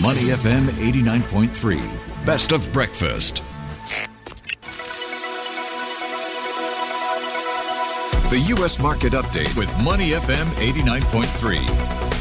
Money FM 89.3. Best of breakfast. The U.S. Market Update with Money FM 89.3.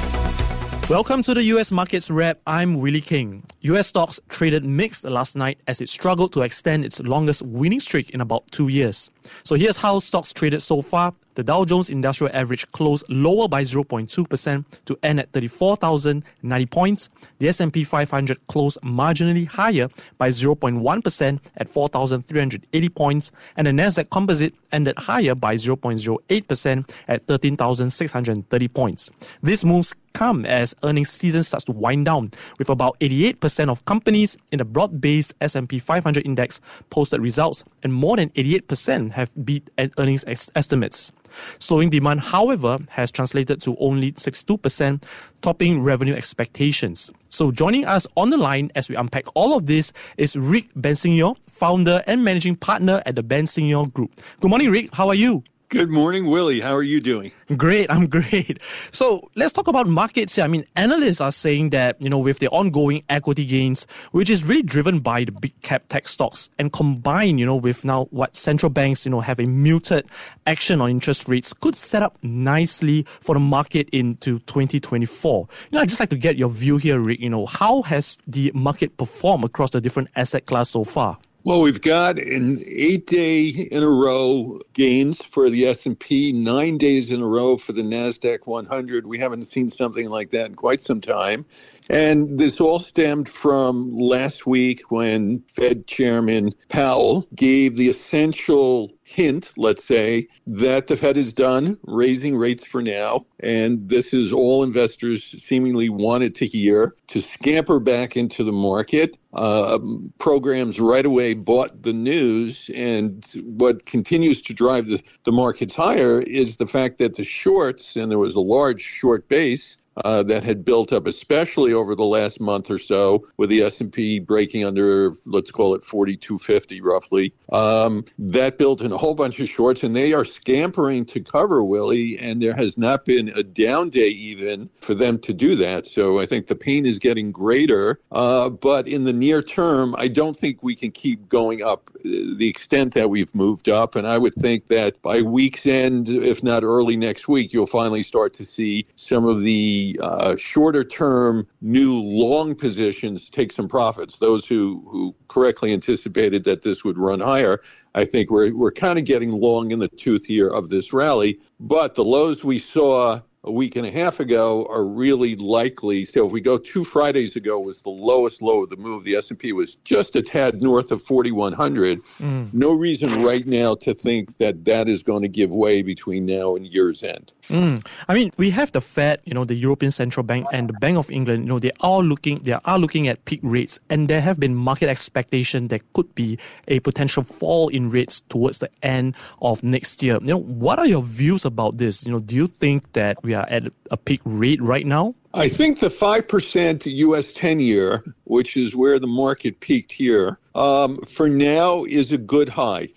Welcome to the US Markets Wrap. I'm Willie Keng. US stocks traded mixed last night as it struggled to extend its longest winning streak in about two years. So here's how stocks traded so far. The Dow Jones Industrial Average closed lower by 0.2% to end at 34,090 points. The S&P 500 closed marginally higher by 0.1% at 4,380 points, and the Nasdaq Composite ended higher by 0.08% at 13,630 points. These moves come as earnings season starts to wind down, with about 88% of companies in the broad-based S&P 500 index posted results, and more than 88% have beat earnings estimates. Slowing demand, however, has translated to only 62%, topping revenue expectations. So, joining us on the line as we unpack all of this is Rick Bensignor, founder and managing partner at the Bensignor Group. Good morning, Rick. How are you? Good morning, Willie. How are you doing? Great, I'm great. So let's talk about markets. I mean, analysts are saying that, you know, with the ongoing equity gains, which is really driven by the big cap tech stocks, and combined, you know, with now what central banks, you know, have a muted action on interest rates, could set up nicely for the market into 2024. You know, I'd just like to get your view here, Rick. You know, how has the market performed across the different asset class so far? Well, we've got an eight day in a row gains for the S&P, nine days in a row for the NASDAQ 100. We haven't seen something like that in quite some time. And this all stemmed from last week when Fed Chairman Powell gave the essential hint, let's say, that the Fed is done raising rates for now. And this is all investors seemingly wanted to hear to scamper back into the market. Uh, programs right away bought the news. And what continues to drive the, the markets higher is the fact that the shorts, and there was a large short base, uh, that had built up, especially over the last month or so, with the S&P breaking under, let's call it 4250 roughly. Um, that built in a whole bunch of shorts, and they are scampering to cover, Willie, and there has not been a down day even for them to do that. So I think the pain is getting greater. Uh, but in the near term, I don't think we can keep going up uh, the extent that we've moved up. And I would think that by week's end, if not early next week, you'll finally start to see some of the uh, shorter term new long positions take some profits. Those who, who correctly anticipated that this would run higher, I think we're, we're kind of getting long in the tooth here of this rally. But the lows we saw a week and a half ago are really likely. So if we go two Fridays ago was the lowest low of the move. The S&P was just a tad north of 4100. Mm. No reason right now to think that that is going to give way between now and year's end. Mm. I mean, we have the Fed, you know, the European Central Bank and the Bank of England, you know, they are looking they are looking at peak rates and there have been market expectation that could be a potential fall in rates towards the end of next year. You know, what are your views about this? You know, do you think that we we are at a peak rate right now? I think the 5% US 10 year, which is where the market peaked here, um, for now is a good high.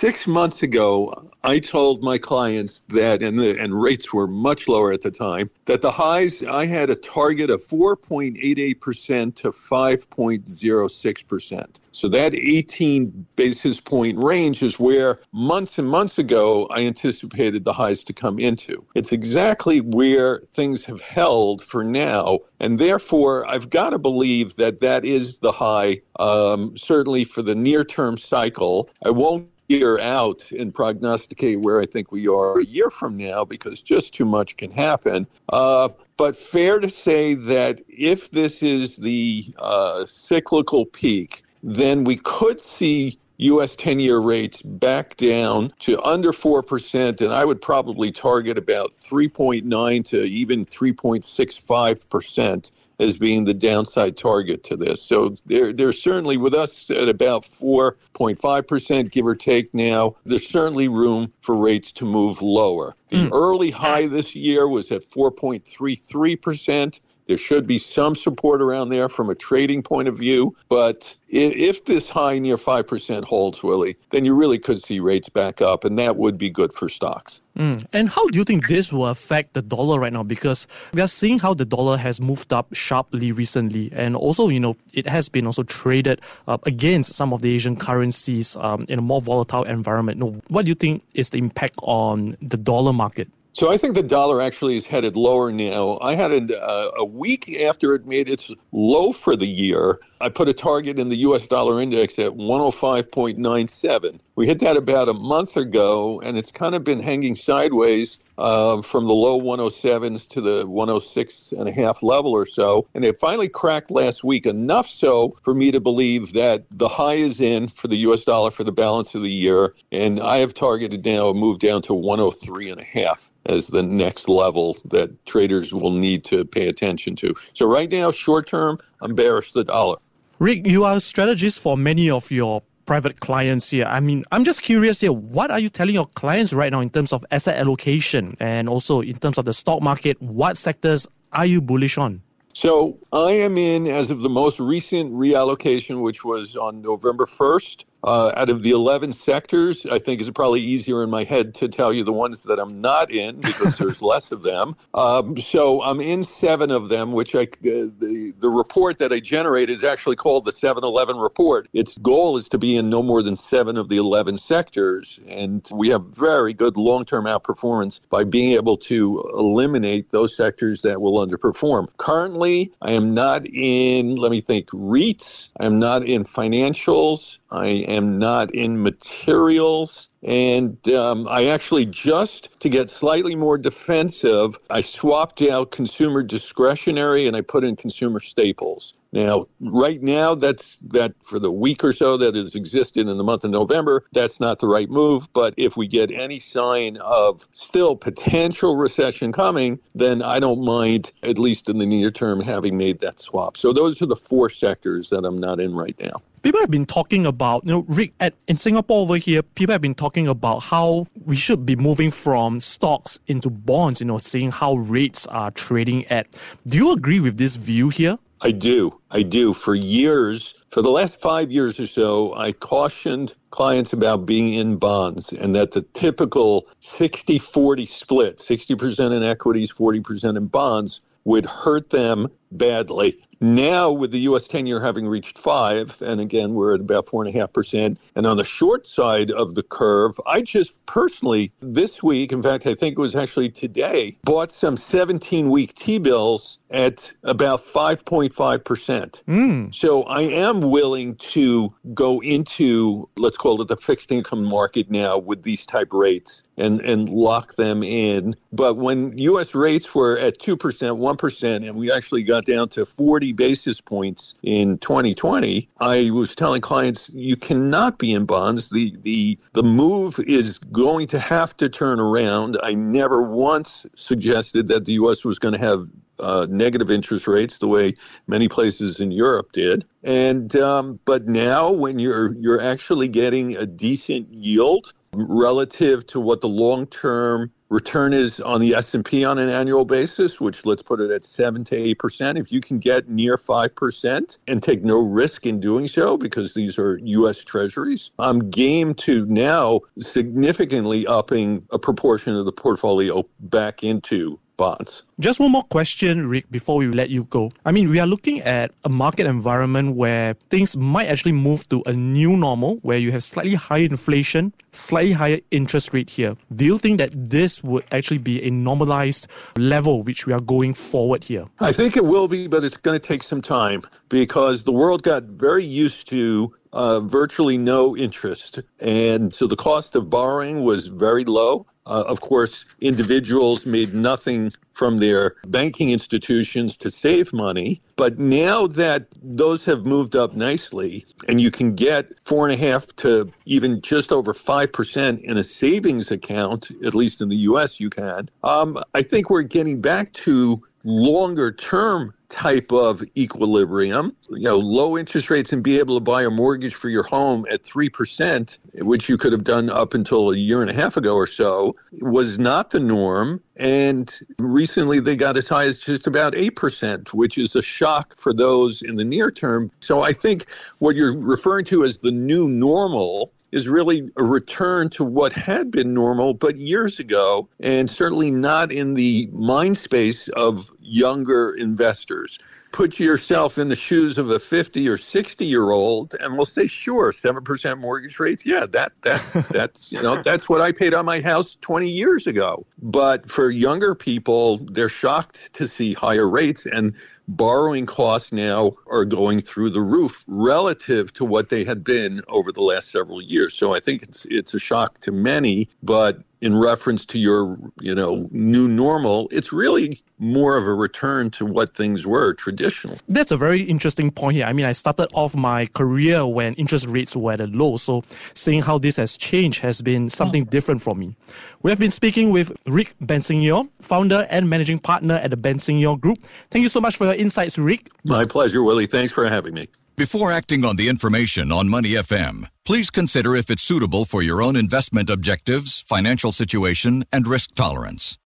Six months ago, I told my clients that, and, the, and rates were much lower at the time, that the highs, I had a target of 4.88% to 5.06%. So that 18 basis point range is where months and months ago I anticipated the highs to come into. It's exactly where things have held for now. And therefore, I've got to believe that that is the high, um, certainly for the near term cycle. I won't year out and prognosticate where I think we are a year from now because just too much can happen. Uh, but fair to say that if this is the uh, cyclical peak, then we could see U.S. 10 year rates back down to under 4%, and I would probably target about 3.9 to even 3.65% as being the downside target to this. So they're, they're certainly with us at about 4.5%, give or take now. There's certainly room for rates to move lower. The mm. early high this year was at 4.33%. There should be some support around there from a trading point of view. But if this high near 5% holds, Willie, then you really could see rates back up, and that would be good for stocks. Mm. And how do you think this will affect the dollar right now? Because we are seeing how the dollar has moved up sharply recently, and also, you know, it has been also traded uh, against some of the Asian currencies um, in a more volatile environment. Now, what do you think is the impact on the dollar market? So I think the dollar actually is headed lower now. I had a, uh, a week after it made its low for the year. I put a target in the US dollar index at 105.97. We hit that about a month ago, and it's kind of been hanging sideways uh, from the low 107s to the 106 and a half level or so. And it finally cracked last week, enough so for me to believe that the high is in for the US dollar for the balance of the year. And I have targeted now a move down to 103 and a half as the next level that traders will need to pay attention to. So right now, short term, I'm bearish the dollar. Rick, you are a strategist for many of your private clients here. I mean, I'm just curious here, what are you telling your clients right now in terms of asset allocation and also in terms of the stock market? What sectors are you bullish on? So I am in, as of the most recent reallocation, which was on November 1st, uh, out of the 11 sectors, I think it's probably easier in my head to tell you the ones that I'm not in because there's less of them. Um, so I'm in seven of them, which I, uh, the, the report that I generate is actually called the 7-Eleven report. Its goal is to be in no more than seven of the 11 sectors. And we have very good long-term outperformance by being able to eliminate those sectors that will underperform. Currently, I am not in, let me think, REITs. I am not in financials. I am not in materials. And um, I actually, just to get slightly more defensive, I swapped out consumer discretionary and I put in consumer staples. Now, right now, that's that for the week or so that has existed in the month of November, that's not the right move. But if we get any sign of still potential recession coming, then I don't mind, at least in the near term, having made that swap. So those are the four sectors that I'm not in right now people have been talking about, you know, Rick, at, in Singapore over here, people have been talking about how we should be moving from stocks into bonds, you know, seeing how rates are trading at. Do you agree with this view here? I do. I do. For years, for the last five years or so, I cautioned clients about being in bonds and that the typical 60 40 split, 60% in equities, 40% in bonds, would hurt them badly. Now, with the U.S. 10 year having reached five, and again, we're at about four and a half percent. And on the short side of the curve, I just personally, this week, in fact, I think it was actually today, bought some 17 week T bills at about 5.5 percent. Mm. So I am willing to go into, let's call it the fixed income market now with these type rates and, and lock them in. But when U.S. rates were at 2%, 1%, and we actually got down to 40 40 basis points in 2020, I was telling clients you cannot be in bonds. The the the move is going to have to turn around. I never once suggested that the US was going to have uh, negative interest rates the way many places in Europe did. And um, but now when you're you're actually getting a decent yield relative to what the long term return is on the S&P on an annual basis, which let's put it at 7 to 8%. If you can get near 5% and take no risk in doing so because these are US treasuries, I'm game to now significantly upping a proportion of the portfolio back into bonds. Just one more question, Rick, before we let you go. I mean, we are looking at a market environment where things might actually move to a new normal, where you have slightly higher inflation, slightly higher interest rate here. Do you think that this would actually be a normalized level which we are going forward here? I think it will be, but it's going to take some time because the world got very used to uh, virtually no interest. And so the cost of borrowing was very low. Uh, of course, individuals made nothing from their banking institutions to save money. But now that those have moved up nicely and you can get four and a half to even just over 5% in a savings account, at least in the US, you can, um, I think we're getting back to longer term type of equilibrium, you know, low interest rates and be able to buy a mortgage for your home at 3%, which you could have done up until a year and a half ago or so, was not the norm. And recently they got as high as just about 8%, which is a shock for those in the near term. So I think what you're referring to as the new normal is really a return to what had been normal, but years ago, and certainly not in the mind space of younger investors. Put yourself in the shoes of a 50 or 60 year old and we'll say sure 7% mortgage rates. Yeah that that that's you know that's what i paid on my house 20 years ago. But for younger people they're shocked to see higher rates and borrowing costs now are going through the roof relative to what they had been over the last several years. So I think it's it's a shock to many, but in reference to your, you know, new normal, it's really more of a return to what things were traditional. That's a very interesting point here. I mean, I started off my career when interest rates were at a low, so seeing how this has changed has been something oh. different for me. We have been speaking with Rick Bensignor, founder and managing partner at the Bensignor Group. Thank you so much for your insights, Rick. My pleasure, Willie. Thanks for having me. Before acting on the information on Money FM, please consider if it's suitable for your own investment objectives, financial situation, and risk tolerance.